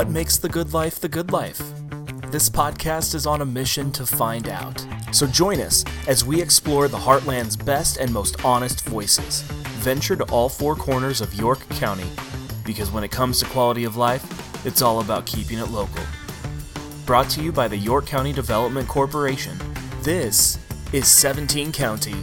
What makes the good life the good life? This podcast is on a mission to find out. So join us as we explore the Heartland's best and most honest voices. Venture to all four corners of York County because when it comes to quality of life, it's all about keeping it local. Brought to you by the York County Development Corporation, this is 17 County.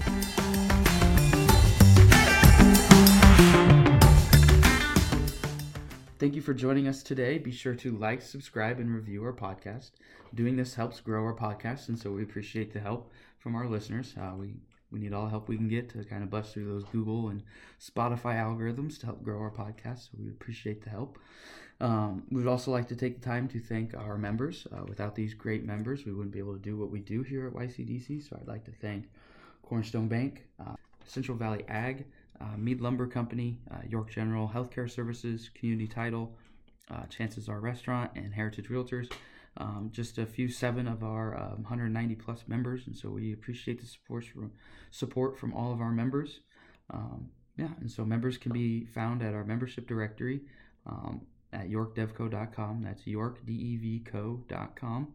Thank you for joining us today. Be sure to like, subscribe, and review our podcast. Doing this helps grow our podcast, and so we appreciate the help from our listeners. Uh, we we need all the help we can get to kind of bust through those Google and Spotify algorithms to help grow our podcast. So we appreciate the help. Um, we'd also like to take the time to thank our members. Uh, without these great members, we wouldn't be able to do what we do here at YCDC. So I'd like to thank Cornerstone Bank, uh, Central Valley Ag, uh, Mead Lumber Company, uh, York General Healthcare Services, Community Title, uh, Chances Are Restaurant, and Heritage Realtors. Um, just a few seven of our um, 190 plus members, and so we appreciate the support from support from all of our members. Um, yeah, and so members can be found at our membership directory um, at yorkdevco.com. That's yorkdevco.com.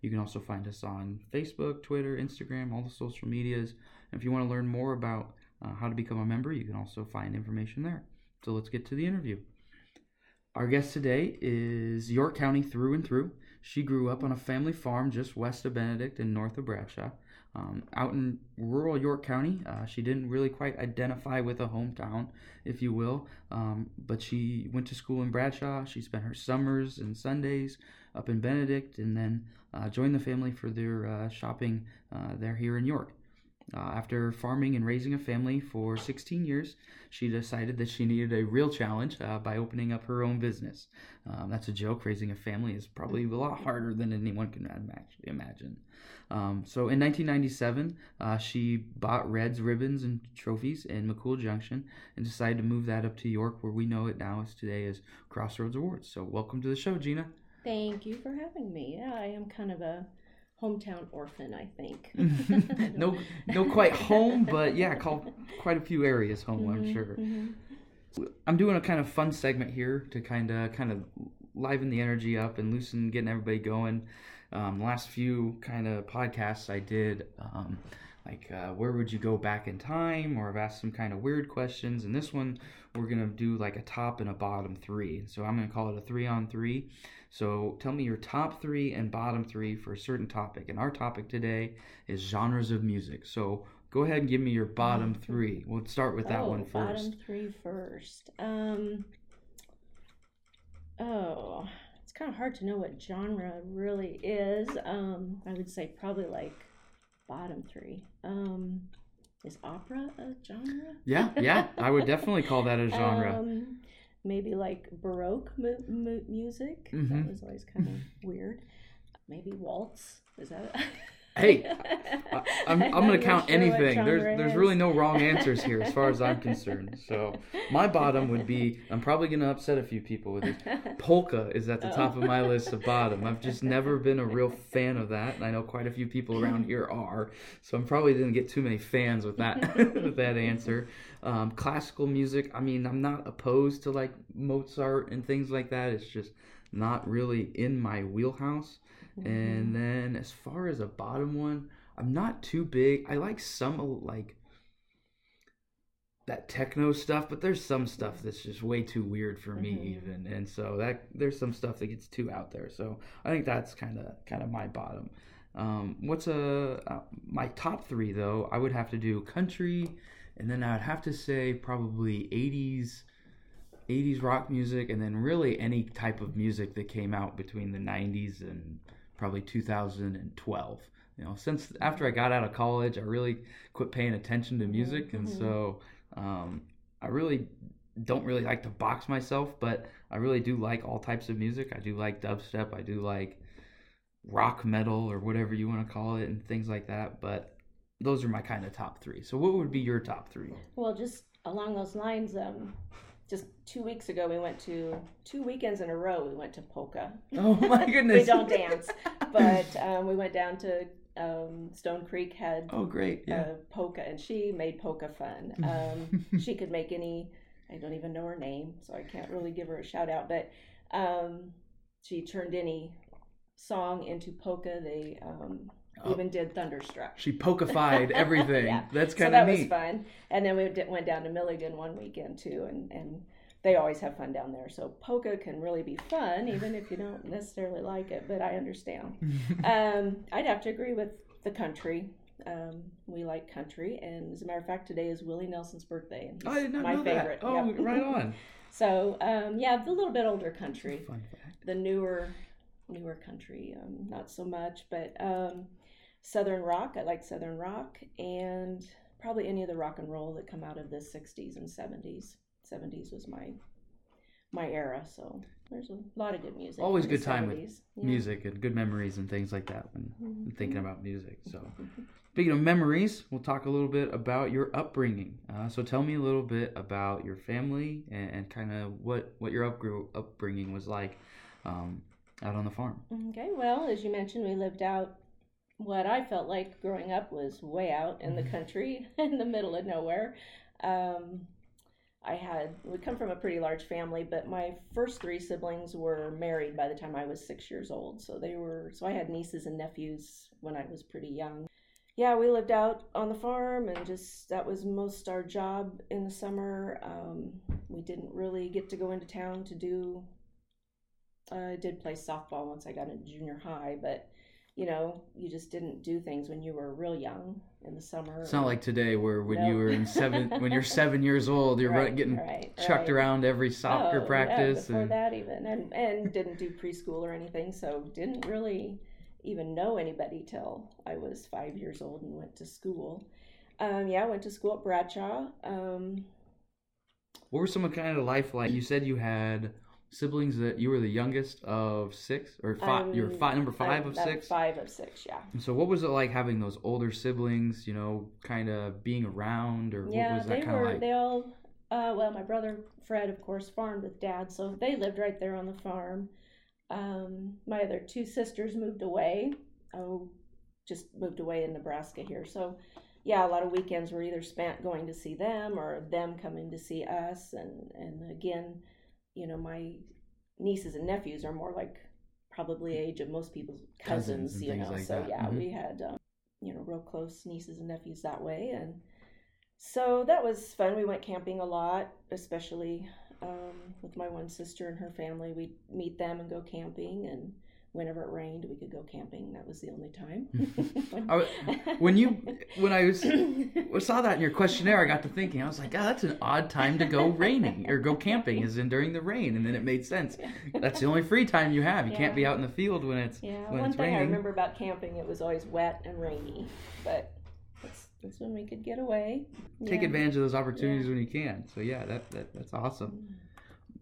You can also find us on Facebook, Twitter, Instagram, all the social medias. And if you want to learn more about uh, how to become a member, you can also find information there. So let's get to the interview. Our guest today is York County through and through. She grew up on a family farm just west of Benedict and north of Bradshaw. Um, out in rural York County, uh, she didn't really quite identify with a hometown, if you will, um, but she went to school in Bradshaw. She spent her summers and Sundays up in Benedict and then uh, joined the family for their uh, shopping uh, there here in York. Uh, after farming and raising a family for 16 years, she decided that she needed a real challenge uh, by opening up her own business. Um, that's a joke. Raising a family is probably a lot harder than anyone can imagine. Um, so in 1997, uh, she bought Red's ribbons and trophies in McCool Junction and decided to move that up to York, where we know it now as today as Crossroads Awards. So welcome to the show, Gina. Thank you for having me. Yeah, I am kind of a hometown orphan, I think. no, no, quite home, but yeah, call quite a few areas home. Mm-hmm, I'm sure. Mm-hmm. I'm doing a kind of fun segment here to kind of kind of liven the energy up and loosen, getting everybody going. Um, last few kind of podcasts I did. Um, like uh, where would you go back in time? Or i've asked some kind of weird questions. And this one we're going to do like a top and a bottom three. So i'm going to call it a three on three. So tell me your top three and bottom three for a certain topic. And our topic today is genres of music. So go ahead and give me your bottom three. We'll start with that oh, one first. bottom three first. Um oh it's kind of hard to know what genre really is. Um i would say probably like bottom three. Um, is opera a genre? Yeah, yeah, I would definitely call that a genre. Um, maybe like baroque mu- mu- music. Mm-hmm. That was always kind of weird. Maybe waltz. Is that? hey, I, am I'm, I'm going to count sure anything. There's there's really no wrong answers here as far as I'm concerned. So my bottom would be I'm probably going to upset a few people with this. Polka is at the oh. top of my list of bottom. I've just never been a real fan of that, and I know quite a few people around here are. So I'm probably didn't get too many fans with that with that answer. Um, classical music. I mean, I'm not opposed to like Mozart and things like that. It's just not really in my wheelhouse. Mm-hmm. And then as far as a bottom one, I'm not too big. I like some like that techno stuff, but there's some stuff that's just way too weird for me mm-hmm. even. And so that there's some stuff that gets too out there. So I think that's kind of kind of my bottom. Um, what's a uh, my top three though? I would have to do country, and then I would have to say probably 80s 80s rock music, and then really any type of music that came out between the 90s and probably 2012. You know, since after I got out of college, I really quit paying attention to music, and mm-hmm. so um, I really don't really like to box myself, but I really do like all types of music. I do like dubstep. I do like rock metal or whatever you want to call it, and things like that. But those are my kind of top three. So, what would be your top three? Well, just along those lines, um, just two weeks ago we went to two weekends in a row we went to polka. Oh my goodness. we don't dance but um, we went down to um, stone creek had oh great yeah. uh, polka and she made polka fun. Um, she could make any i don't even know her name so i can't really give her a shout out but um, she turned any song into polka. They um, Oh. even did Thunderstruck. She pokified everything. Yeah. That's kind of so that of was neat. fun. And then we went down to Milligan one weekend too, and and they always have fun down there. So polka can really be fun, even if you don't necessarily like it. But I understand. um, I'd have to agree with the country. Um, we like country, and as a matter of fact, today is Willie Nelson's birthday, and I he's did not my know favorite. that. Oh, Yep. right on. so um, yeah, the little bit older country Fun fact. the newer newer country um, not so much but um, southern rock i like southern rock and probably any of the rock and roll that come out of the 60s and 70s 70s was my my era so there's a lot of good music Always good time with Yeah. Music and good memories and things like that when Mhm. thinking about music. So, speaking of memories, we'll talk a little bit about your upbringing. Uh, so, tell me a little bit about your family and, and kind of what what your upgr- upbringing was like um, out on the farm. Okay, well, as you mentioned, we lived out what I felt like growing up was way out in the Mhm. country, in the middle of nowhere. Um, I had, we come from a pretty large family, but my first three siblings were married by the time I was six years old. So they were, so I had nieces and nephews when I was pretty young. Yeah, we lived out on the farm and just that was most our job in the summer. Um, we didn't really get to go into town to do I did play softball once I got into junior high, but you know, you just didn't do things when you were real young in the summer. It's not like today where when you were in seven, when you're seven years old, you're Right, getting right, chucked right. around every soccer Oh, practice. Yeah, before and, that even, and and didn't do preschool or anything, so didn't really even know anybody till I was five years old and went to school. Um, yeah, I went to school at Bradshaw. Um, What were some of kind of life like? You said you had siblings that you were the youngest of six or 5 you were five number 5 I'm- of six. Five of six, yeah. So, what was it like having those older siblings? You know, kind of being around, or yeah, what was that they kind of were. like? They all. Uh, well, my brother Fred, of course, farmed with dad, so they lived right there on the farm. Um, my other two sisters moved away. Oh, just moved away in Nebraska here. So, yeah, a lot of weekends were either spent going to see them or them coming to see us. And and again, you know, my nieces and nephews are more like probably age of most people's Cousins cousins. you know, like so that. yeah, Mhm. we had um, you know real close nieces and nephews that way and so that was fun we went camping a lot especially um, with my one sister and her family we'd meet them and go camping and whenever it rained we could go camping that was the only time w- when you when I was saw that in your questionnaire, I got to thinking. I was like, "Ah, that's an odd time to go raining or go camping, is in during the rain." And then it made sense. That's the only free time you have. You can't be out in the field when it's yeah when one it's thing i remember about camping it was always wet and rainy but that's, when we could get away Take Yeah. advantage of those opportunities when you can. So yeah, that, that that's awesome.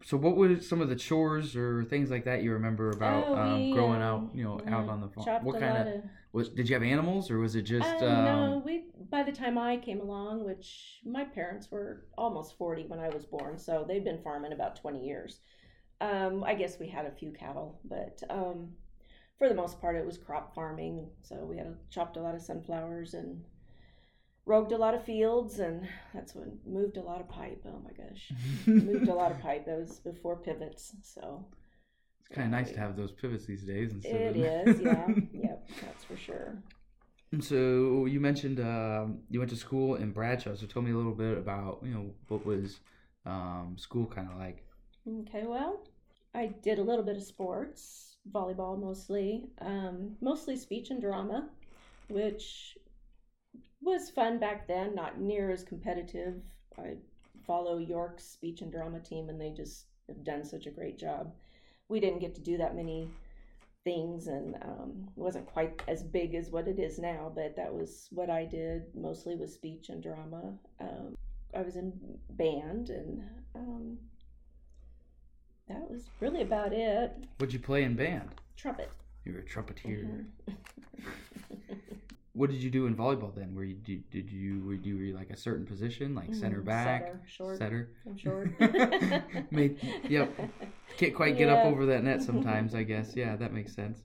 So what were some of the chores or things like that you remember about Oh, um, we, growing um, out, you know, out on the farm? What kind of was? Did you have animals or was it just? Uh, um, no, we by the time I came along, which my parents were almost forty when I was born, so they'd been farming about twenty years. Um, I guess we had a few cattle, but um, for the most part, it was crop farming. So we had a, chopped a lot of sunflowers and rogued a lot of fields, and that's when moved a lot of pipe. Oh my gosh, moved a lot of pipe. That was before pivots, so It's kind of nice to have those pivots these days. Instead it of... is. Yeah, yep, that's for sure. And so you mentioned um, you went to school in Bradshaw. So tell me a little bit about you know what was um, school kind of like. Okay, well, I did a little bit of sports, volleyball mostly, um, mostly speech and drama, which was fun back then, not near as competitive. I follow York's speech and drama team, and they just have done such a great job. We didn't get to do that many things, and um, it wasn't quite as big as what it is now, but that was what I did mostly was speech and drama. Um, I was in band, and um, that was really about it. What'd you play in band? Trumpet. You were a trumpeter. Mhm. What did you do in volleyball then? Were you did, did you were you, were you like a certain position like center Mm, back, setter, short. setter? I'm short. Made- yep. Can't quite get up over that net sometimes. I guess. Yeah, that makes sense.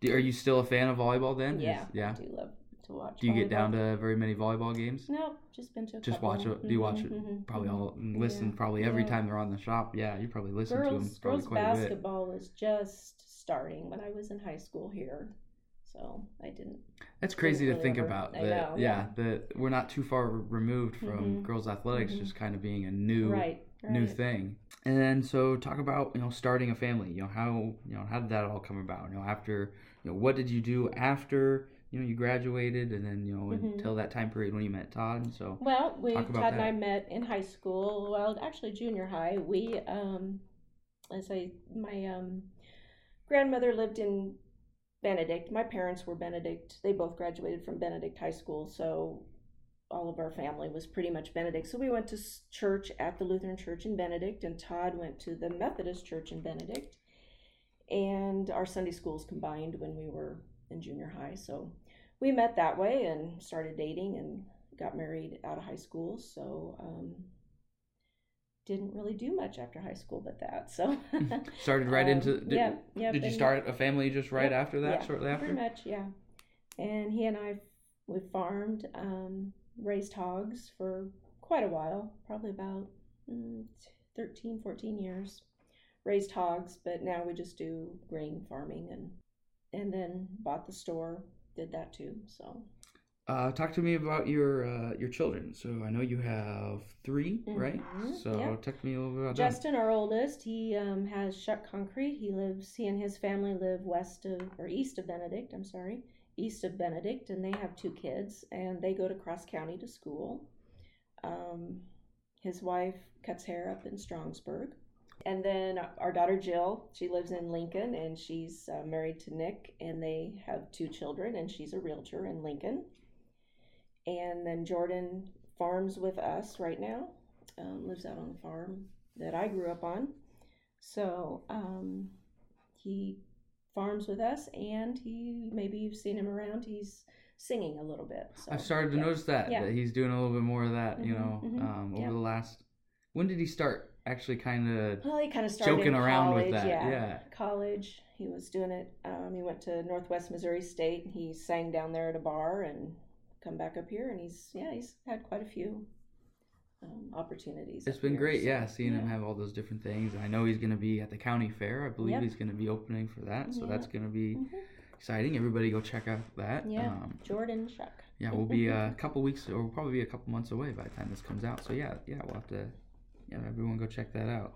Do, are you still a fan of volleyball then? Yeah, yeah. I do love to watch. Do you get down to very many volleyball games? No, just been to. A Just watch it. Do you watch Mhm, it? mhm, Probably mhm. all listen. Yeah. Probably every Yeah. time they're on the shop. Yeah, you probably listen to them. Girls, Probably girls a bit. basketball was just starting when I was in high school here, so I didn't. That's crazy to really think ever- about. That yeah, that we're not too far removed from Mhm. girls athletics, Mhm. just kind of being a new right. Right. new thing. And then so talk about you know starting a family. You know how you know how did that all come about? You know after you know what did you do after you know you graduated, and then you know Mhm. until that time period when you met Todd. So Well, we Todd about and I met in high school. Well, actually junior high. We um, as I my um, grandmother lived in Benedict. My parents were Benedict. They both graduated from Benedict High School, so all of our family was pretty much Benedict. So we went to church at the Lutheran Church in Benedict, and Todd went to the Methodist Church in Benedict. And our Sunday schools combined when we were in junior high. So we met that way and started dating and got married out of high school. So um, didn't really do much after high school but that. So started right um, into. Did, yeah, yeah. did you start a family just right after that? yeah, shortly after. Pretty much, yeah. And he and I, we farmed, um, raised hogs for quite a while, probably about mm, 13, 14 years. Raised hogs, but now we just do grain farming and and then bought the store, did that too. So Uh, talk to me about your uh, your children. So I know you have 3 right? Mhm, So yeah. talk to me a little bit about them. Justin, our oldest, he um, has Shuck Concrete. He lives, he and his family live west of, or east of Benedict, I'm sorry, east of Benedict, and they have two kids, and they go to Cross County to school. Um, his wife cuts hair up in Stromsburg. And then our daughter Jill, she lives in Lincoln, and she's uh, married to Nick, and they have two children, and she's a realtor in Lincoln. And then Jordan farms with us right now, um, lives out on the farm that I grew up on. So um, he farms with us, and he maybe you've seen him around. He's singing a little bit. So, I've started to yeah. notice that Yeah. that he's doing a little bit more of that. You Mhm, know, mhm, um, over yeah. the last. When did he start actually kind of Well, he kind of started joking in around with that? Yeah, Yeah. college. He was doing it. Um, he went to Northwest Missouri State. and He sang down there at a bar, and come back up here, and he's yeah, he's had quite a few um, opportunities. It's been here, great, so, yeah, seeing him have all those different things. And I know he's going to be at the county fair. I believe Yep. he's going to be opening for that, so Yeah. that's going to be Mhm. exciting. Everybody go check out that. Yeah. Um, Jordan Shuck. yeah, we'll be a couple weeks, or we'll probably be a couple months away by the time this comes out. So yeah, yeah, we'll have to, yeah, everyone go check that out.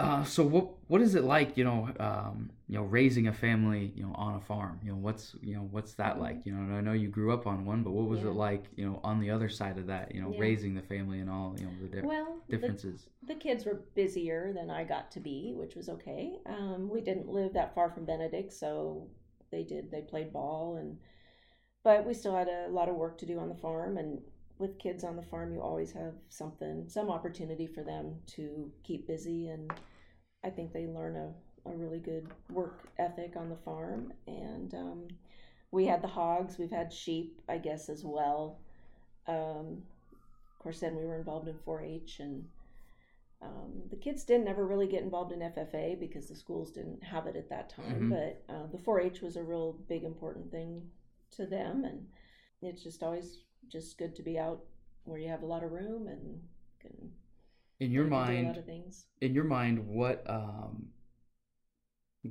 Uh, so what what is it like, you know, um, you know, raising a family, you know, on a farm? You know, what's you know, what's that like? You know, I know you grew up on one, but what was Yeah. it like, you know, on the other side of that? You know, Yeah. raising the family and all, you know, the di- Well, the, differences. the kids were busier than I got to be, which was okay. Um, we didn't live that far from Benedict, so they did. They played ball, and but we still had a lot of work to do on the farm. And with kids on the farm, you always have something, some opportunity for them to keep busy, and I think they learn a, a really good work ethic on the farm. And um, we had the hogs, we've had sheep, I guess, as well. Um, of course, then we were involved in 4-H and um, the kids didn't ever really get involved in FFA because the schools didn't have it at that time. Mhm. But uh, the 4-H was a real big important thing to them, and it's just always just good to be out where you have a lot of room and can In your do a lot mind, in your mind, what um,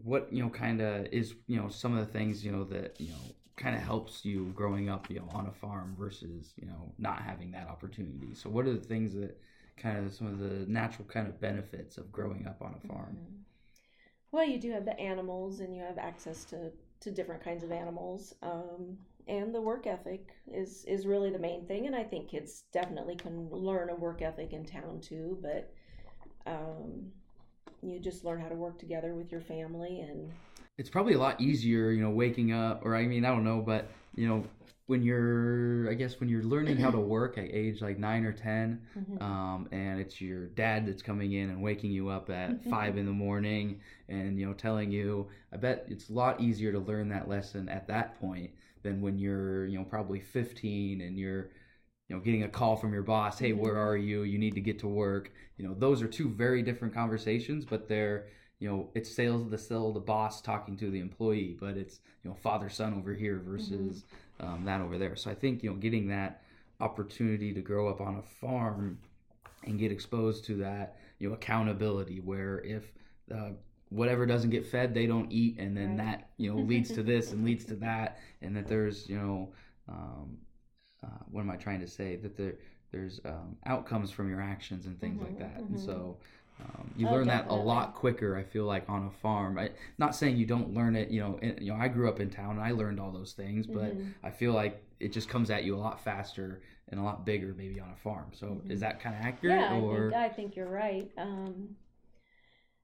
what you know, kind of is you know some of the things you know that you know kind of helps you growing up, you know, on a farm versus you know not having that opportunity. So, what are the things that kind of some of the natural kind of benefits of growing up on a farm? Mhm. Well, you do have the animals, and you have access to to different kinds of animals. Um, and the work ethic is is really the main thing. And I think kids definitely can learn a work ethic in town too. But um, you just learn how to work together with your family, and It's probably a lot easier, you know, waking up, or I mean, I don't know, but you know, when you're, I guess, when you're learning how to work at age like nine or 10 Mhm. um, and it's your dad that's coming in and waking you up at five in the morning and you know telling you i bet it's a lot easier to learn that lesson at that point than when you're you know probably 15 and you're you know getting a call from your boss hey where Mhm. are you you need to get to work you know those are two very different conversations but they're you know it's sales the still the boss talking to the employee but it's you know father son over here versus um, that over there. So I think you know getting that opportunity to grow up on a farm and get exposed to that you know accountability where if uh, whatever doesn't get fed they don't eat and then Right. that you know leads to this and leads to that and that there's you know um, uh, what am i trying to say that there there's um, outcomes from your actions and things like Mhm, that and mhm. so um, you Oh, learn that a lot quicker i feel like on a farm I, not saying you don't learn it you know in, you know i grew up in town and i learned all those things but Mhm. i feel like it just comes at you a lot faster and a lot bigger maybe on a farm so is that kind of accurate yeah, I think, I think you're right.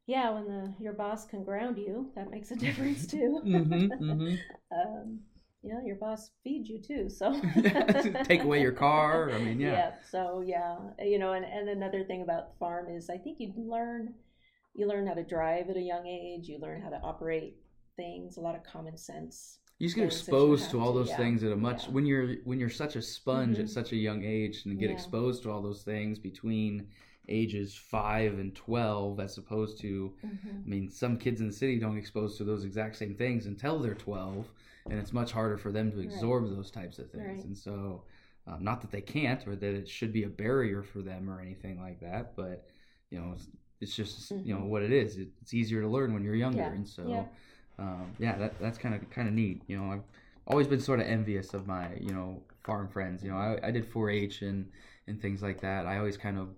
Yeah, when the your boss can ground you, that makes a difference too. Mhm, mhm. um, you know, your boss feeds you too, so take away your car i mean yeah yeah. So yeah, you know, and, and another thing about the farm is I think you learn you learn how to drive at a young age. You learn how to operate things. A lot of common sense. you just get things that you exposed to all those yeah, things at a much yeah. when you're when you're such a sponge at Mhm. such a young age and get exposed to all those things between ages 5 and 12 as opposed to I mean, some kids in the city don't expose to those exact same things until they're 12, and it's much harder for them to Right. absorb those types of things. Right. And so, um, not that they can't or that it should be a barrier for them or anything like that, but you know, it's, it's just you know Mhm. what it is. It, it's easier to learn when you're younger, Yeah. and so Yeah. um, yeah, that that's kind of kind of neat. You know, I've always been sort of envious of my you know farm friends. You know, I, I did 4-H and and things like that. I always kind of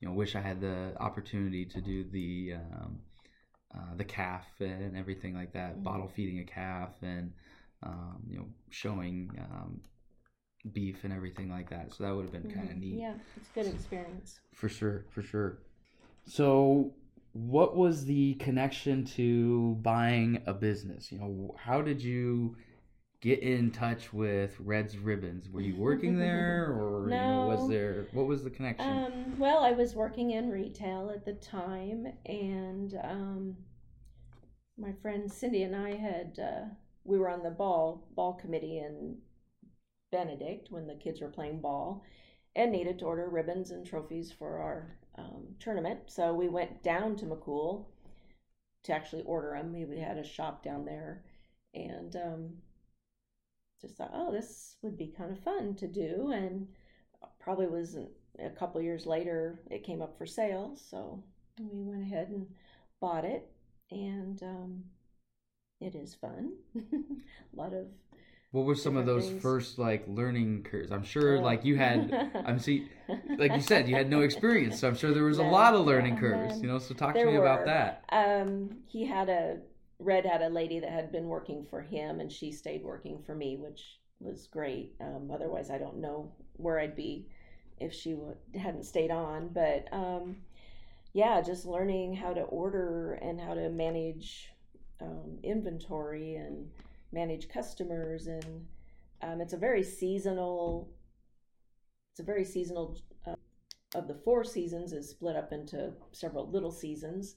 you know wish I had the opportunity to do the um, uh, the calf and everything like that, Mhm. bottle feeding a calf and um, you know showing um, beef and everything like that. So that would have been kind of neat Yeah, it's a good experience. for sure, for sure. So, what was the connection to buying a business? You know, how did you get in touch with Red's Ribbons? Were you working there, or you know, was there? What was the connection? Um, well, I was working in retail at the time, and um, my friend Cindy and I had uh, we were on the ball ball committee in Benedict when the kids were playing ball, and needed to order ribbons and trophies for our um, tournament. So we went down to McCool to actually order them. We, we had a shop down there, and um, just thought, oh, this would be kind of fun to do, and probably was a couple years later it came up for sale so we went ahead and bought it and um, it is fun a lot of what were some of those things. first like learning curves? I'm sure, Oh. like you had. I'm see, like you said, you had no experience, so I'm sure there was a lot of learning curves. You know, so talk to me about that. um, he had a red had a lady that had been working for him and she stayed working for me which was great. Um, otherwise i don't know where i'd be if she w- hadn't stayed on. But um, yeah just learning how to order and how to manage um, inventory and manage customers. And um, it's a very seasonal it's a very seasonal uh, of the four seasons is split up into several little seasons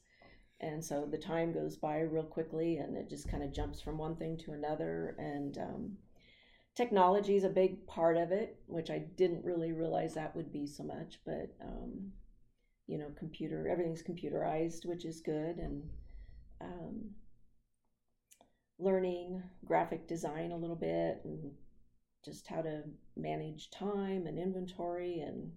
and so the time goes by real quickly and it just kind of jumps from one thing to another and um, technology is a big part of it which i didn't really realize that would be so much but um, you know computer everything's computerized which is good and um, learning graphic design a little bit and just how to manage time and inventory and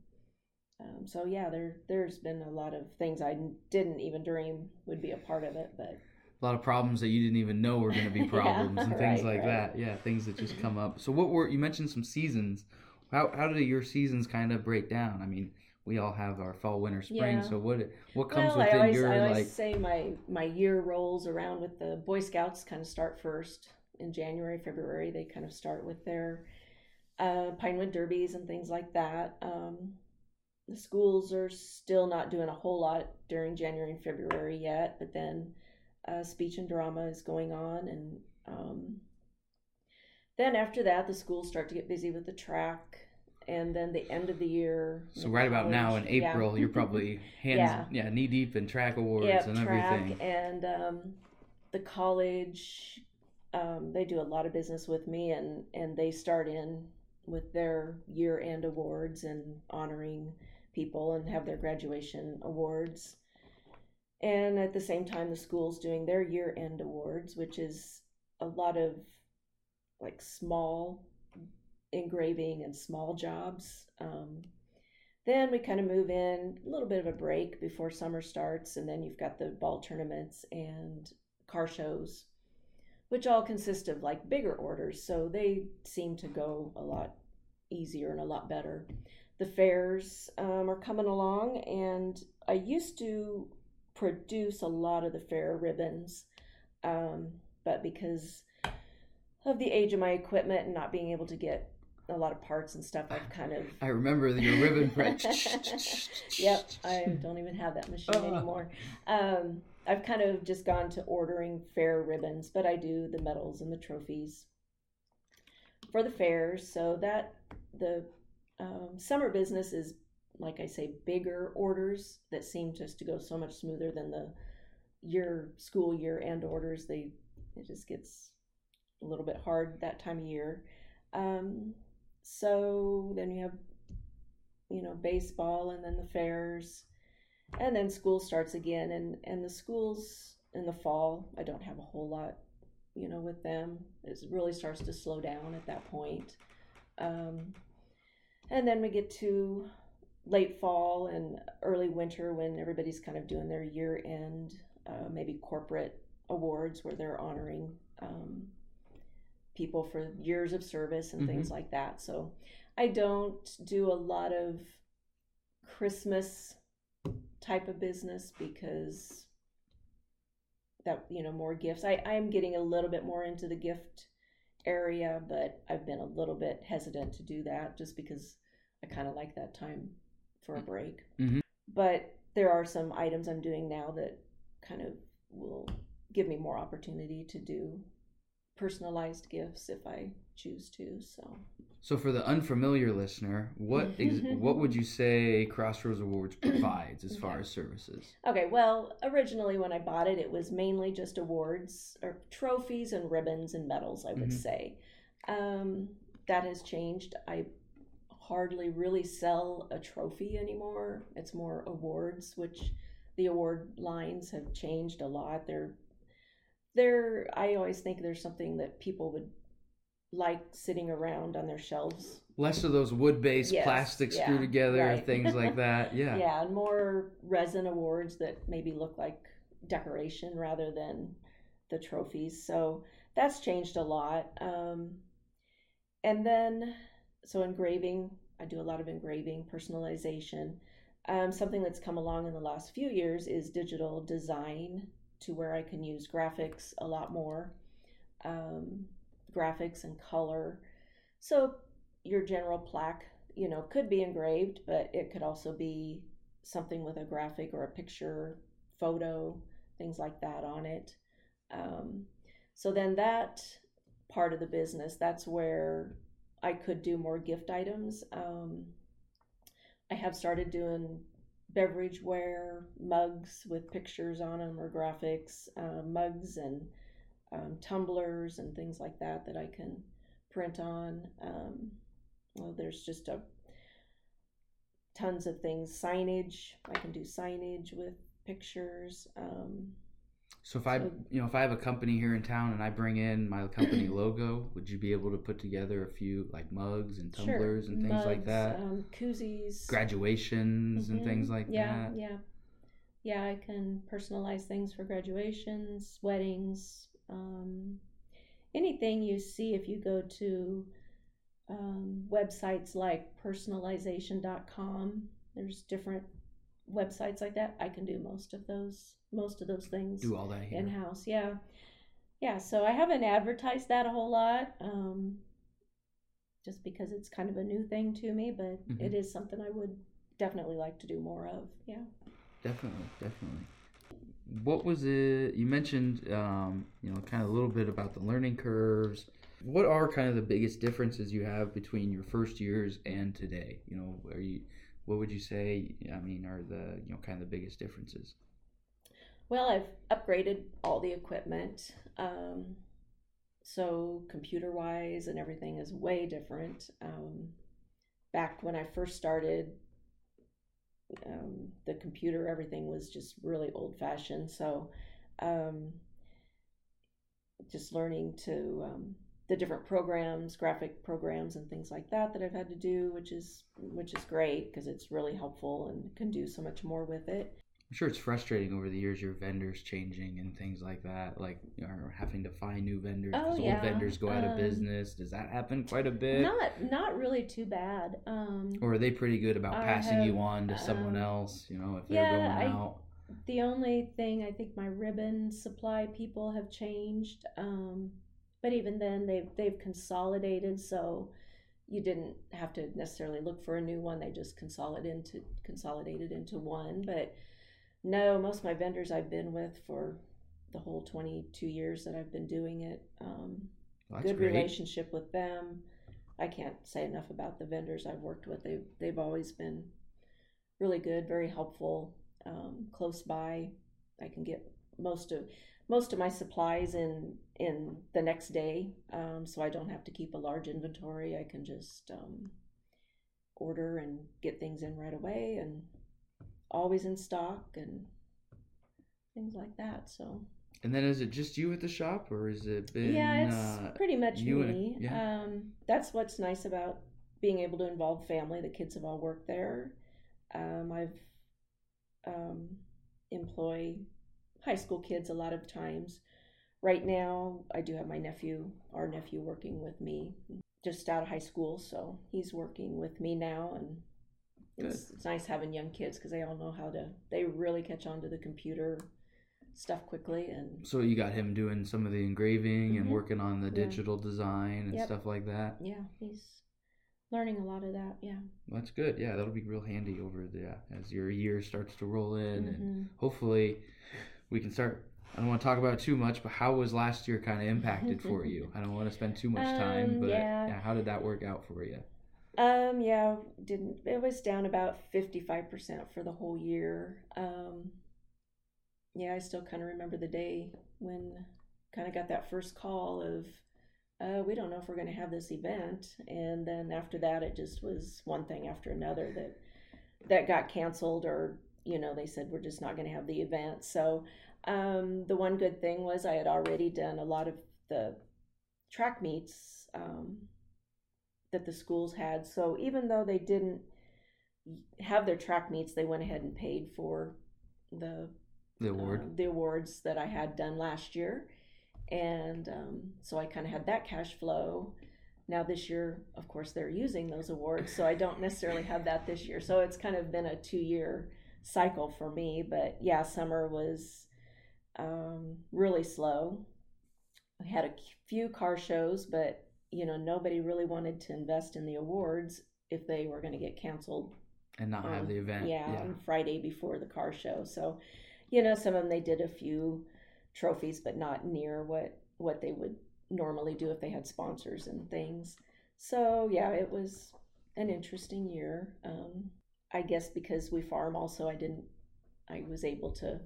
um, so yeah there there's been a lot of things i didn't even dream would be a part of it but a lot of problems that you didn't even know were going to be Yeah, problems and things right, like right. that. Yeah, things that just come up. So what were you mentioned some seasons? How how do your seasons kind of break down? I mean, we all have our fall, winter, spring. Yeah. So what what comes well, I within always, your I always like? say my my year rolls around with the Boy Scouts kind of start first in January, February. They kind of start with their uh, Pinewood derbies and things like that. Um, the schools are still not doing a whole lot during January and February yet, but then uh, speech and drama is going on, and um, then after that, the schools start to get busy with the track. And then the end of the year. So right about now in college- yeah. April, you're probably hands yeah, Yeah. knee deep in track awards Yep, and track everything. and um, the college um, they do a lot of business with me and and they start in with their year end awards and honoring people and have their graduation awards and at the same time the school's doing their year end awards which is a lot of like small engraving and small jobs. Um, then we kind of move in a little bit of a break before summer starts, and then you've got the ball tournaments and car shows, which all consist of like bigger orders. So they seem to go a lot easier and a lot better. The fairs um, are coming along, and I used to produce a lot of the fair ribbons, um, but because of the age of my equipment and not being able to get a lot of parts and stuff, I've kind of. I remember your ribbon press. yep, I don't even have that machine Uh. anymore. Um, I've kind of just gone to ordering fair ribbons, but I do the medals and the trophies for the fairs. So that the um, summer business is, like I say, bigger orders that seem just to go so much smoother than the year school year end orders. They it just gets a little bit hard that time of year. Um, so then you have you know baseball and then the fairs and then school starts again and and the schools in the fall i don't have a whole lot you know with them it really starts to slow down at that point um, and then we get to late fall and early winter when everybody's kind of doing their year end uh, maybe corporate awards where they're honoring um, people for years of service and things like that. So i don't do a lot of christmas type of business because that you know more gifts. I i'm getting a little bit more into the gift area but i've been a little bit hesitant to do that just because i kind of like that time for a break Mhm. but there are some items i'm doing now that kind of will give me more opportunity to do personalized gifts if i choose to so So for the unfamiliar listener, what ex- what would you say Crossroads Awards provides as far Okay. as services? Okay, well, originally when I bought it, it was mainly just awards or trophies and ribbons and medals, I would Mhm. say. Um, that has changed. I hardly really sell a trophy anymore. It's more awards, which the award lines have changed a lot. They're they're I always think there's something that people would like sitting around on their shelves Less of those wood-based Yes, plastic yeah, screw together right. things like that. Yeah. yeah and more resin awards that maybe look like decoration rather than the trophies so that's changed a lot um, and then so engraving i do a lot of engraving personalization. Um, something that's come along in the last few years is digital design to where i can use graphics a lot more. Um, graphics and color. So your general plaque you know could be engraved but it could also be something with a graphic or a picture photo things like that on it. Um, so then that part of the business that's where i could do more gift items um, i have started doing beverage ware mugs with pictures on them or graphics uh, mugs and um, tumblers and things like that that i can print on um, well, there's just a tons of things. Signage, I can do signage with pictures. Um, So if I, you know, if I have a company here in town and I bring in my company logo, would you be able to put together a few like mugs and sure, tumblers and things like mugs, that? Um, koozies, Graduations and Mhm. things like yeah, that. Yeah, yeah. I can personalize things for graduations, weddings, um, anything you see if you go to um, websites like personalization.com. There's different websites like that. I can do most of those. Most of those things. Do all that in house. Yeah, yeah. So I haven't advertised that a whole lot, um, just because it's kind of a new thing to me. But Mhm. it is something I would definitely like to do more of. Yeah. Definitely, definitely. What was it? You mentioned, um, you know, kind of a little bit about the learning curves. What are kind of the biggest differences you have between your first years and today? You know, are you, what would you say? I mean, are the you know kind of the biggest differences? Well, I've upgraded all the equipment. Um, so computer wise and everything is way different. Um, back when I first started, um, the computer, everything was just really old fashioned. So um, just learning to um, the different programs, graphic programs, and things like that that I've had to do, which is which is great because it's really helpful and can do so much more with it. I'm sure it's frustrating over the years your vendors changing and things like that, like you know, having to find new vendors Oh, yeah. old vendors go out of Um, business. Does that happen quite a bit? Not not really too bad. Um, or are they pretty good about I passing you on to someone um, else? You know, if they're yeah, going I- out. the only thing I think my ribbon supply people have changed, um, but even then they've they've consolidated, so you didn't have to necessarily look for a new one. They just consolidated into consolidated into one. But no, most of my vendors I've been with for the whole twenty two years that I've been doing it. Um, Well, good great. relationship with them. I can't say enough about the vendors I've worked with. They've they've always been really good, very helpful, um, close by. I can get most of most of my supplies in in the next day, um, so I don't have to keep a large inventory. I can just um, order and get things in right away, and always in stock and things like that. So And then is it just you at the shop, or is it been? yeah, it's uh, pretty much you and- me. yeah. Um, that's what's nice about being able to involve family. The kids have all worked there. Um, I've um, employ high school kids a lot of times. Right now, I do have my nephew, our nephew, working with me, just out of high school, so he's working with me now, and it's, it's nice having young kids because they all know how to. They really catch on to the computer stuff quickly, and So you got him doing some of the engraving and Mhm. working on the Yeah. digital design and Yep. stuff like that. yeah, he's learning a lot of that. Yeah. That's good. Yeah, that'll be real handy over the yeah, as your year starts to roll in, and Mhm. hopefully we can start. I don't want to talk about it too much, but how was last year kind of impacted for you? I don't want to spend too much time, Um, but yeah. how did that work out for you? Um, yeah, didn't it was down about fifty five percent for the whole year. Um, yeah, I still kind of remember the day when kind of got that first call of, uh, we don't know if we're going to have this event, and then after that, it just was one thing after another that that got canceled, or you know, they said we're just not going to have the event. So, um, the one good thing was I had already done a lot of the track meets. Um, that the schools had. So even though they didn't have their track meets, they went ahead and paid for the The award. uh, the awards that I had done last year, and um, so I kind of had that cash flow. Now this year, of course, they're using those awards, so I don't necessarily have that this year. So it's kind of been a two year cycle for me. But yeah, summer was um, really slow. We had a few car shows, but you know nobody really wanted to invest in the awards if they were going to get canceled and not have the event. Yeah, yeah. on Friday before the car show. So, you know, some of them they did a few trophies, but not near what what they would normally do if they had sponsors and things. So yeah, it was an interesting year. Um, I guess because we farm, also I didn't, I was able to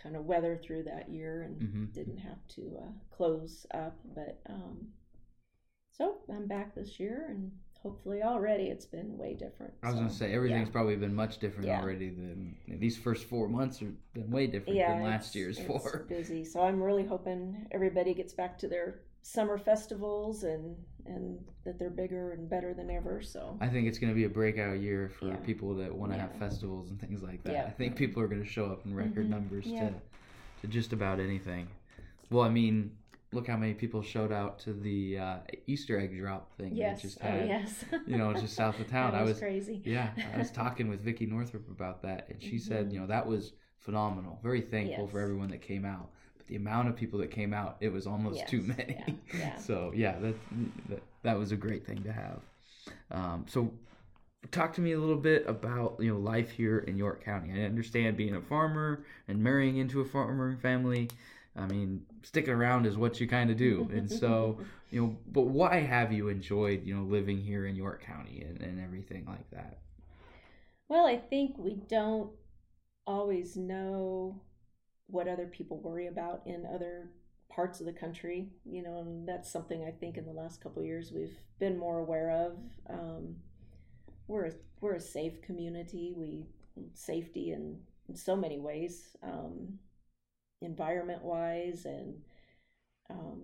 kind of weather through that year and hmm didn't have to uh, close up. But um, so I'm back this year, and hopefully already it's been way different. I was gonna say everything's yeah. probably been much different Yeah. already than these first four months have been way different yeah, than last year's it's four. busy. So I'm really hoping everybody gets back to their summer festivals and and that they're bigger and better than ever. So I think it's going to be a breakout year for people that want to have festivals and things like that. Yeah. I think people are going to show up in record Mhm. numbers to to just about anything. Well, I mean, look how many people showed out to the uh, Easter egg drop thing yes, just oh yes, You know, just south of town. I was crazy. yeah, I was talking with Vicky Northrup about that, and she said, Mhm. you know, that was phenomenal. Very thankful for everyone that came out. But the amount of people that came out, it was almost too many. yeah, yeah. So yeah, that, that that was a great thing to have. Um, so talk to me a little bit about you know life here in York County. I understand being a farmer and marrying into a farmer family. I mean, sticking around is what you kind of do, and so you know. But why have you enjoyed you know living here in York County and, and everything like that? Well, I think we don't always know what other people worry about in other parts of the country, you know, and that's something I think in the last couple of years we've been more aware of. Um, we're a, we're a safe community. We safety in, in so many ways, um, environment wise and um,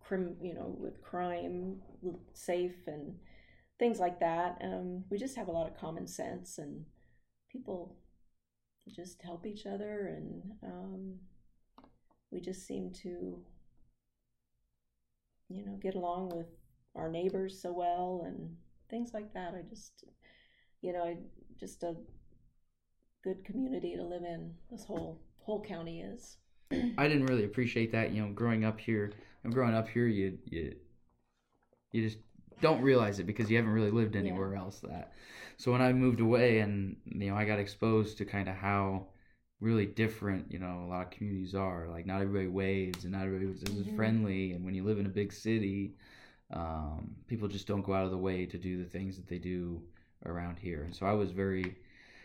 crim, you know, with crime safe and things like that. Um, we just have a lot of common sense and people just help each other and um, we just seem to you know get along with our neighbors so well and things like that i just you know I just a good community to live in this whole whole county is i didn't really appreciate that you know growing up here growing up here you you you just don't realize it because you haven't really lived anywhere yeah. else that so when i moved away and you know i got exposed to kind of how really different you know a lot of communities are like not everybody waves and not everybody is mm-hmm. friendly and when you live in a big city um, people just don't go out of the way to do the things that they do around here and so i was very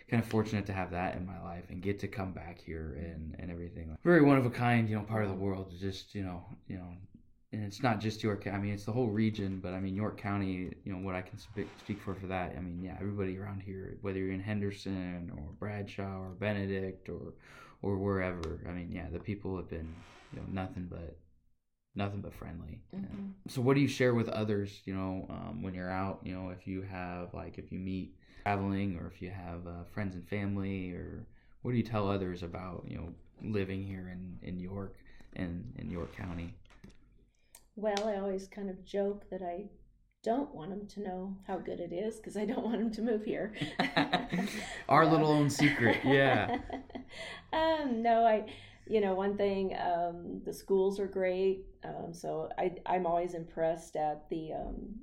kind of fortunate to have that in my life and get to come back here and and everything very one of a kind you know part of the world just you know you know and it's not just York. I mean, it's the whole region. But I mean, York County. You know what I can speak speak for for that. I mean, yeah, everybody around here, whether you're in Henderson or Bradshaw or Benedict or or wherever. I mean, yeah, the people have been you know nothing but nothing but friendly. Mm-hmm. So, what do you share with others? You know, um, when you're out, you know, if you have like if you meet traveling or if you have uh, friends and family, or what do you tell others about you know living here in in York and in York County? Well, I always kind of joke that I don't want them to know how good it is because I don't want them to move here. Our little own secret, yeah. um, no, I, you know, one thing, um, the schools are great. Um, so I, I'm always impressed at the um,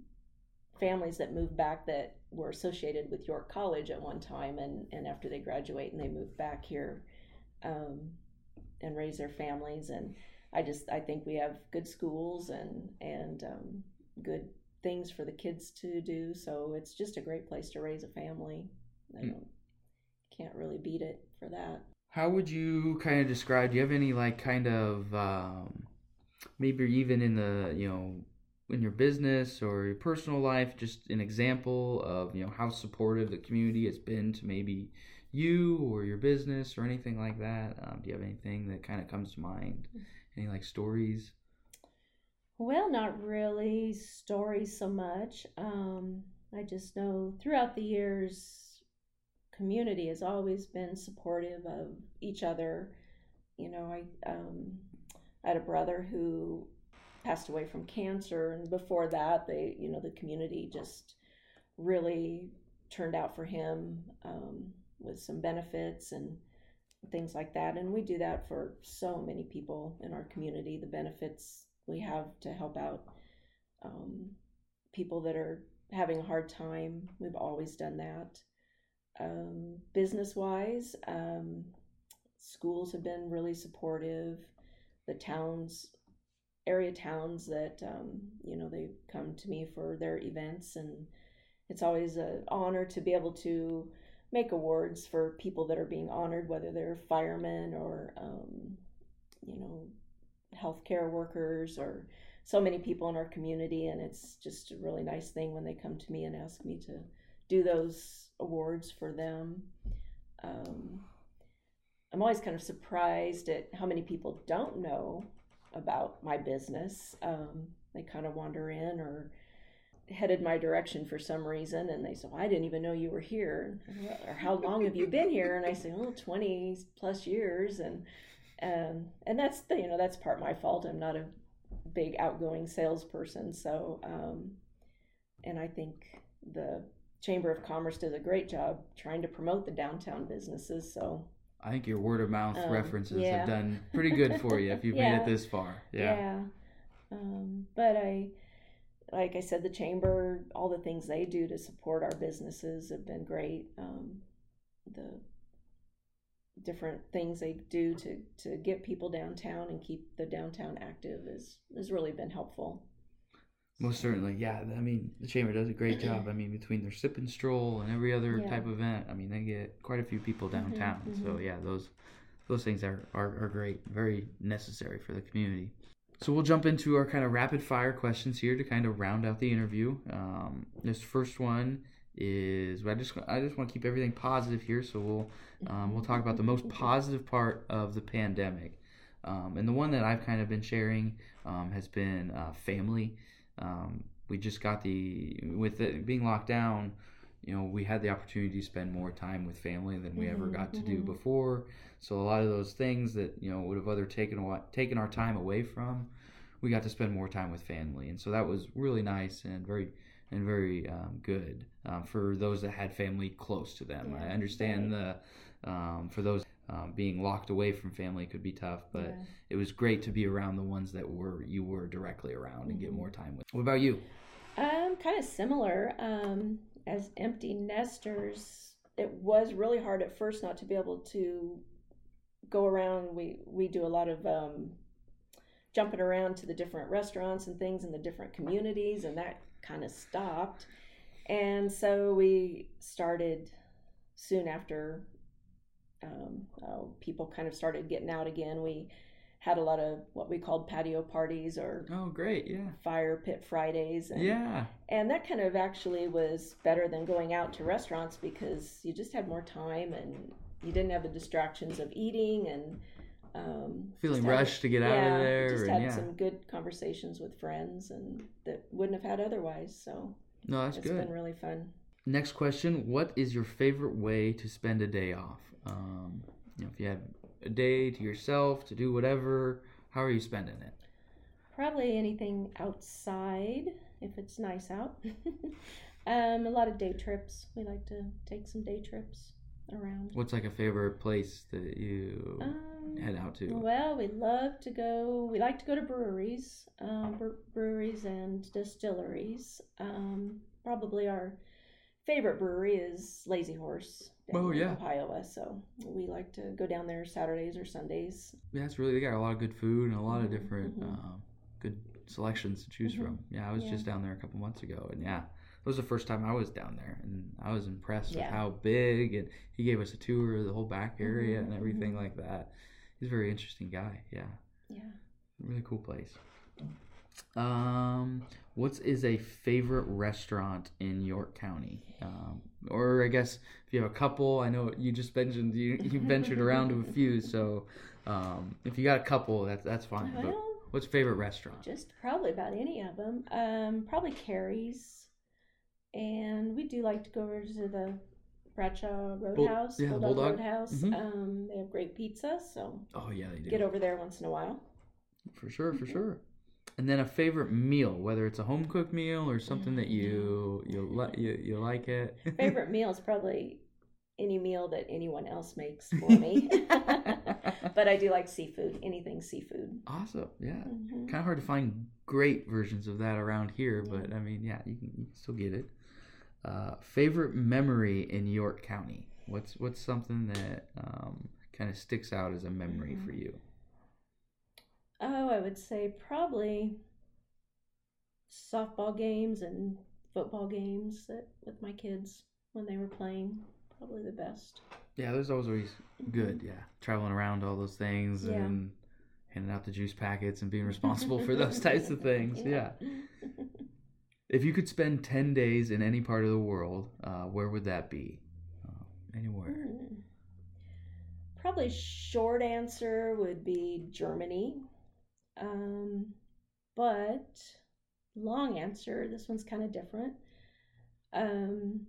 families that move back that were associated with York College at one time, and and after they graduate and they move back here, um, and raise their families and I just I think we have good schools and and um, good things for the kids to do. So it's just a great place to raise a family. I hmm. don't, can't really beat it for that. How would you kind of describe? Do you have any like kind of um, maybe even in the you know in your business or your personal life, just an example of you know how supportive the community has been to maybe you or your business or anything like that? Um, do you have anything that kind of comes to mind? Mm. Any like stories? Well, not really stories so much. Um, I just know throughout the years, community has always been supportive of each other. You know, I um, I had a brother who passed away from cancer, and before that, they, you know, the community just really turned out for him um, with some benefits and things like that. And we do that for so many people in our community. The benefits we have to help out um, people that are having a hard time. We've always done that. Um, business wise, um, schools have been really supportive. The towns, area towns that, um, you know, they come to me for their events, and it's always an honor to be able to make awards for people that are being honored, whether they're firemen or, um, you know, healthcare workers or so many people in our community. And it's just a really nice thing when they come to me and ask me to do those awards for them. Um, I'm always kind of surprised at how many people don't know about my business. Um, they kind of wander in or headed my direction for some reason and they said well, i didn't even know you were here. Or how long have you been here? And i say well 20 plus years. And um, and that's the, you know that's part my fault. I'm not a big outgoing salesperson. So um, and i think the chamber of commerce does a great job trying to promote the downtown businesses. So i think your word of mouth um, references yeah. have done pretty good for you if you've yeah. made it this far yeah yeah um, but i like I said, the chamber, all the things they do to support our businesses have been great. Um, the different things they do to to get people downtown and keep the downtown active is has really been helpful. Most certainly, yeah. I mean, the chamber does a great job. I mean, between their sip and stroll and every other yeah. type of event, I mean, they get quite a few people mm-hmm, downtown. Mm-hmm, mm-hmm. So yeah, those those things are, are are great, very necessary for the community. So we'll jump into our kind of rapid fire questions here to kind of round out the interview. Um, this first one is I just I just want to keep everything positive here. So we'll um, we'll talk about the most positive part of the pandemic. Um, and the one that I've kind of been sharing um, has been uh, family. Um, we just got the with it being locked down. You know, we had the opportunity to spend more time with family than we ever Mhm, got to do mhm. before. So a lot of those things that you know would have other taken a taken our time away from, we got to spend more time with family, and so that was really nice and very and very um, good um, for those that had family close to them. I Yeah, understand the um, for those um, being locked away from family could be tough, but Yeah. it was great to be around the ones that were you were directly around and get Mhm. more time with. What about you? Um, kind of similar. Um, as empty nesters, it was really hard at first not to be able to go around. We we do a lot of um, jumping around to the different restaurants and things in the different communities, and that kind of stopped. And so we started soon after um, uh, people kind of started getting out again. We had a lot of what we called patio parties or Oh, great! Yeah, fire pit Fridays. And, yeah, and that kind of actually was better than going out to restaurants because you just had more time and you didn't have the distractions of eating and um, feeling just had- rushed to get out of there, Just and had yeah, some good conversations with friends and that wouldn't have had otherwise. So no, that's it's good. been really fun. Next question: What is your favorite way to spend a day off? Um, you know, if you have a day to yourself to do whatever, how are you spending it? Probably anything outside if it's nice out. um, a lot of day trips. We like to take some day trips around. What's like a favorite place that you Um, head out to? Well, we love to go. We like to go to breweries, um, bre- breweries and distilleries. Um, probably our favorite brewery is Lazy Horse. Oh, yeah. Ohio. So we like to go down there Saturdays or Sundays. Yeah, it's really they got a lot of good food and a lot of Mhm, different mhm. uh, good selections to choose Mhm, from. Yeah, I was yeah. just down there a couple months ago, and yeah, it was the first time I was down there, and I was impressed with how big. And he gave us a tour of the whole back area Mhm, and everything mhm. like that. He's a very interesting guy. Yeah, Yeah. really cool place. Um, what is a favorite restaurant in York County? Um, or I guess if you have a couple, I know you just mentioned you you ventured around to a few, so um, if you got a couple, that's that's fine. But what's favorite restaurant? just probably about any of them. Um, probably Carrie's, and we do like to go over to the Bradshaw Roadhouse, yeah, Bulldog, Bulldog. Roadhouse. Mhm. Um, they have great pizza, so Oh yeah, they do. get over there once in a while. For sure, for sure. And then a favorite meal, whether it's a home cooked meal or something that you you li- you, you like it. Favorite meal is probably any meal that anyone else makes for me. but I do like seafood, anything seafood. awesome, yeah. Mhm. Kind of hard to find great versions of that around here, Yeah. but I mean, yeah, you can, you can still get it. Uh, favorite memory in York County? What's what's something that um, kind of sticks out as a memory Mhm. for you? Oh, I would say probably softball games and football games that with my kids when they were playing. Probably the best. Yeah, those always always good. Yeah, traveling around all those things Yeah. and handing out the juice packets and being responsible for those types of things. Yeah. If you could spend 10 days in any part of the world, uh, where would that be? Uh, anywhere. Hmm. Probably short answer would be Germany. Um, but long answer, this one's kind of different. Um,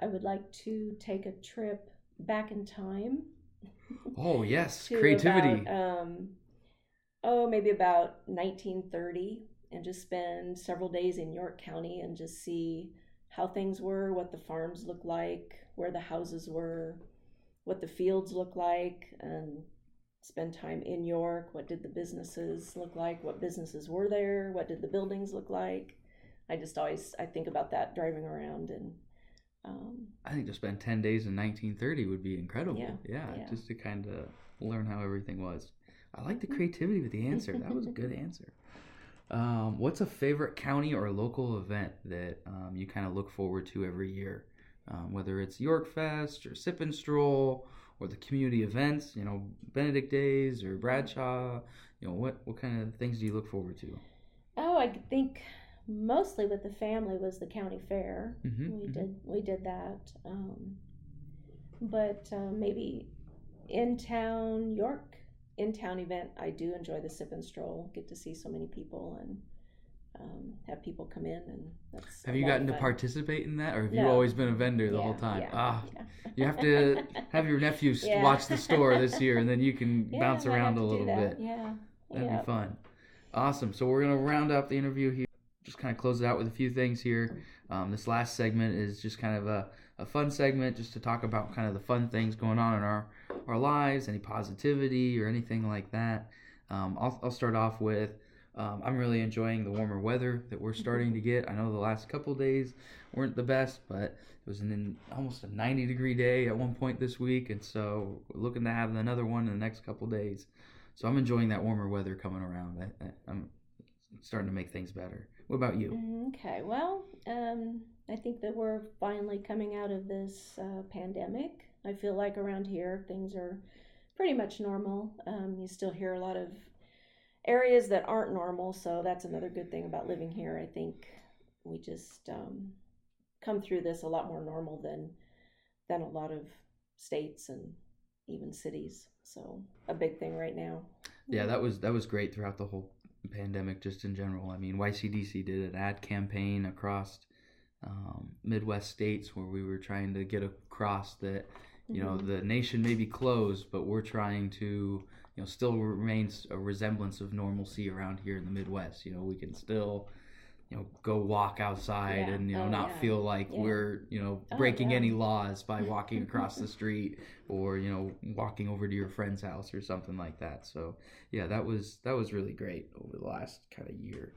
I would like to take a trip back in time. Oh, yes. Creativity. About, um, oh, maybe about 1930, and just spend several days in York County and just see how things were, what the farms looked like, where the houses were, what the fields looked like, and spend time in York. What did the businesses look like? What businesses were there? What did the buildings look like? I just always I think about that driving around and um, I think to spend 10 days in 1930 would be incredible. Yeah, Yeah. yeah. Just to kind of learn how everything was. I like the creativity with the answer. That was a good answer. Um, what's a favorite county or local event that um, you kind of look forward to every year? Um, whether it's York Fest or Sip and Stroll or the community events, you know, Benedict Days or Bradshaw, you know, what, what kind of things do you look forward to? Oh, I think mostly with the family was the county fair. Mhm, We mhm. did we did that, um, but uh, maybe in town York in town event, I do enjoy the sip and stroll. Get to see so many people and um, have people come in, and that's. Have you gotten to participate in that, or have you always been a vendor the Yeah, whole time? yeah, ah, yeah. you have to have your nephew watch the store this year, and then you can bounce around a little bit. Yeah. That'd be fun. Awesome. So we're gonna round up the interview here. Just kind of close it out with a few things here. Um, this last segment is just kind of a, a fun segment, just to talk about kind of the fun things going on in our our lives, any positivity or anything like that. Um, I'll I'll start off with. Um, I'm really enjoying the warmer weather that we're starting to get. I know the last couple days weren't the best, but it was an almost a 90 degree day at one point this week, and so we're looking to have another one in the next couple days. So I'm enjoying that warmer weather coming around. I, I'm starting to make things better. What about you? Mm, Okay, well, um, I think that we're finally coming out of this uh, pandemic. I feel like around here things are pretty much normal. Um, you still hear a lot of areas that aren't normal, so that's another good thing about living here. I think we just um, come through this a lot more normal than than a lot of states and even cities. So a big thing right now. Yeah, that was that was great throughout the whole pandemic, just in general. I mean, YCDC did an ad campaign across um, Midwest states where we were trying to get across that you know Mhm. the nation may be closed, but we're trying to you know still remains a resemblance of normalcy around here in the Midwest. You know, we can still you know go walk outside Yeah. and you know Oh, not yeah. feel like Yeah. we're you know Oh, breaking yeah. any laws by walking across the street or you know walking over to your friend's house or something like that so yeah that was that was really great over the last kind of year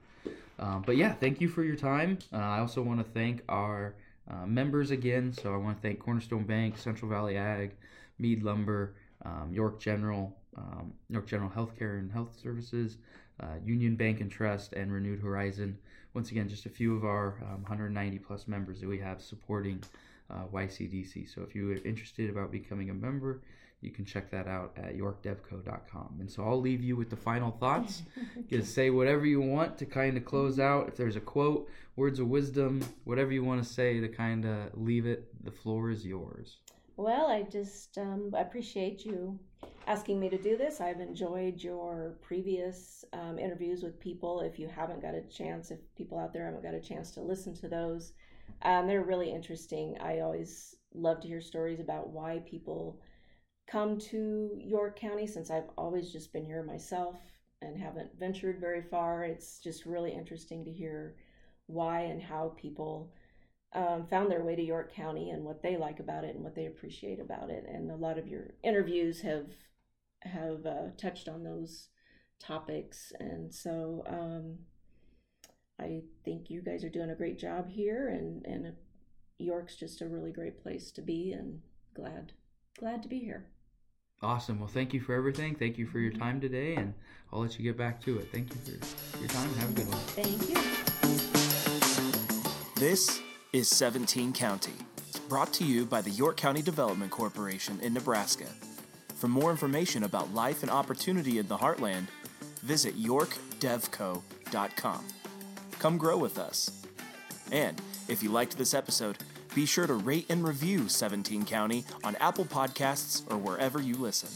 um, but yeah thank you for your time uh, i also want to thank our uh, members again so i want to thank cornerstone bank central valley ag mead lumber um, york general um, york general healthcare and health services uh, union bank and trust and renewed horizon once again just a few of our um, 190 plus members that we have supporting uh, YCDC. So if you're interested about becoming a member, you can check that out at yorkdevco.com. And so I'll leave you with the final thoughts. You can say whatever you want to kind of close out. If there's a quote, words of wisdom, whatever you want to say to kind of leave it, the floor is yours. Well, I just um, appreciate you asking me to do this. I've enjoyed your previous um, interviews with people. If you haven't got a chance, if people out there haven't got a chance to listen to those, um, they're really interesting. I always love to hear stories about why people come to York County since I've always just been here myself and haven't ventured very far. It's just really interesting to hear why and how people um, found their way to York County and what they like about it and what they appreciate about it. And a lot of your interviews have have uh, touched on those topics, and so um, I think you guys are doing a great job here, and and York's just a really great place to be, and glad glad to be here. Awesome. Well, thank you for everything. Thank you for your time today, and I'll let you get back to it. Thank you for your time. Have a good one. Thank you. This is 17 County, brought to you by the York County Development Corporation in Nebraska. For more information about life and opportunity in the heartland, visit yorkdevco.com. Come grow with us. And if you liked this episode, be sure to rate and review 17 County on Apple Podcasts or wherever you listen.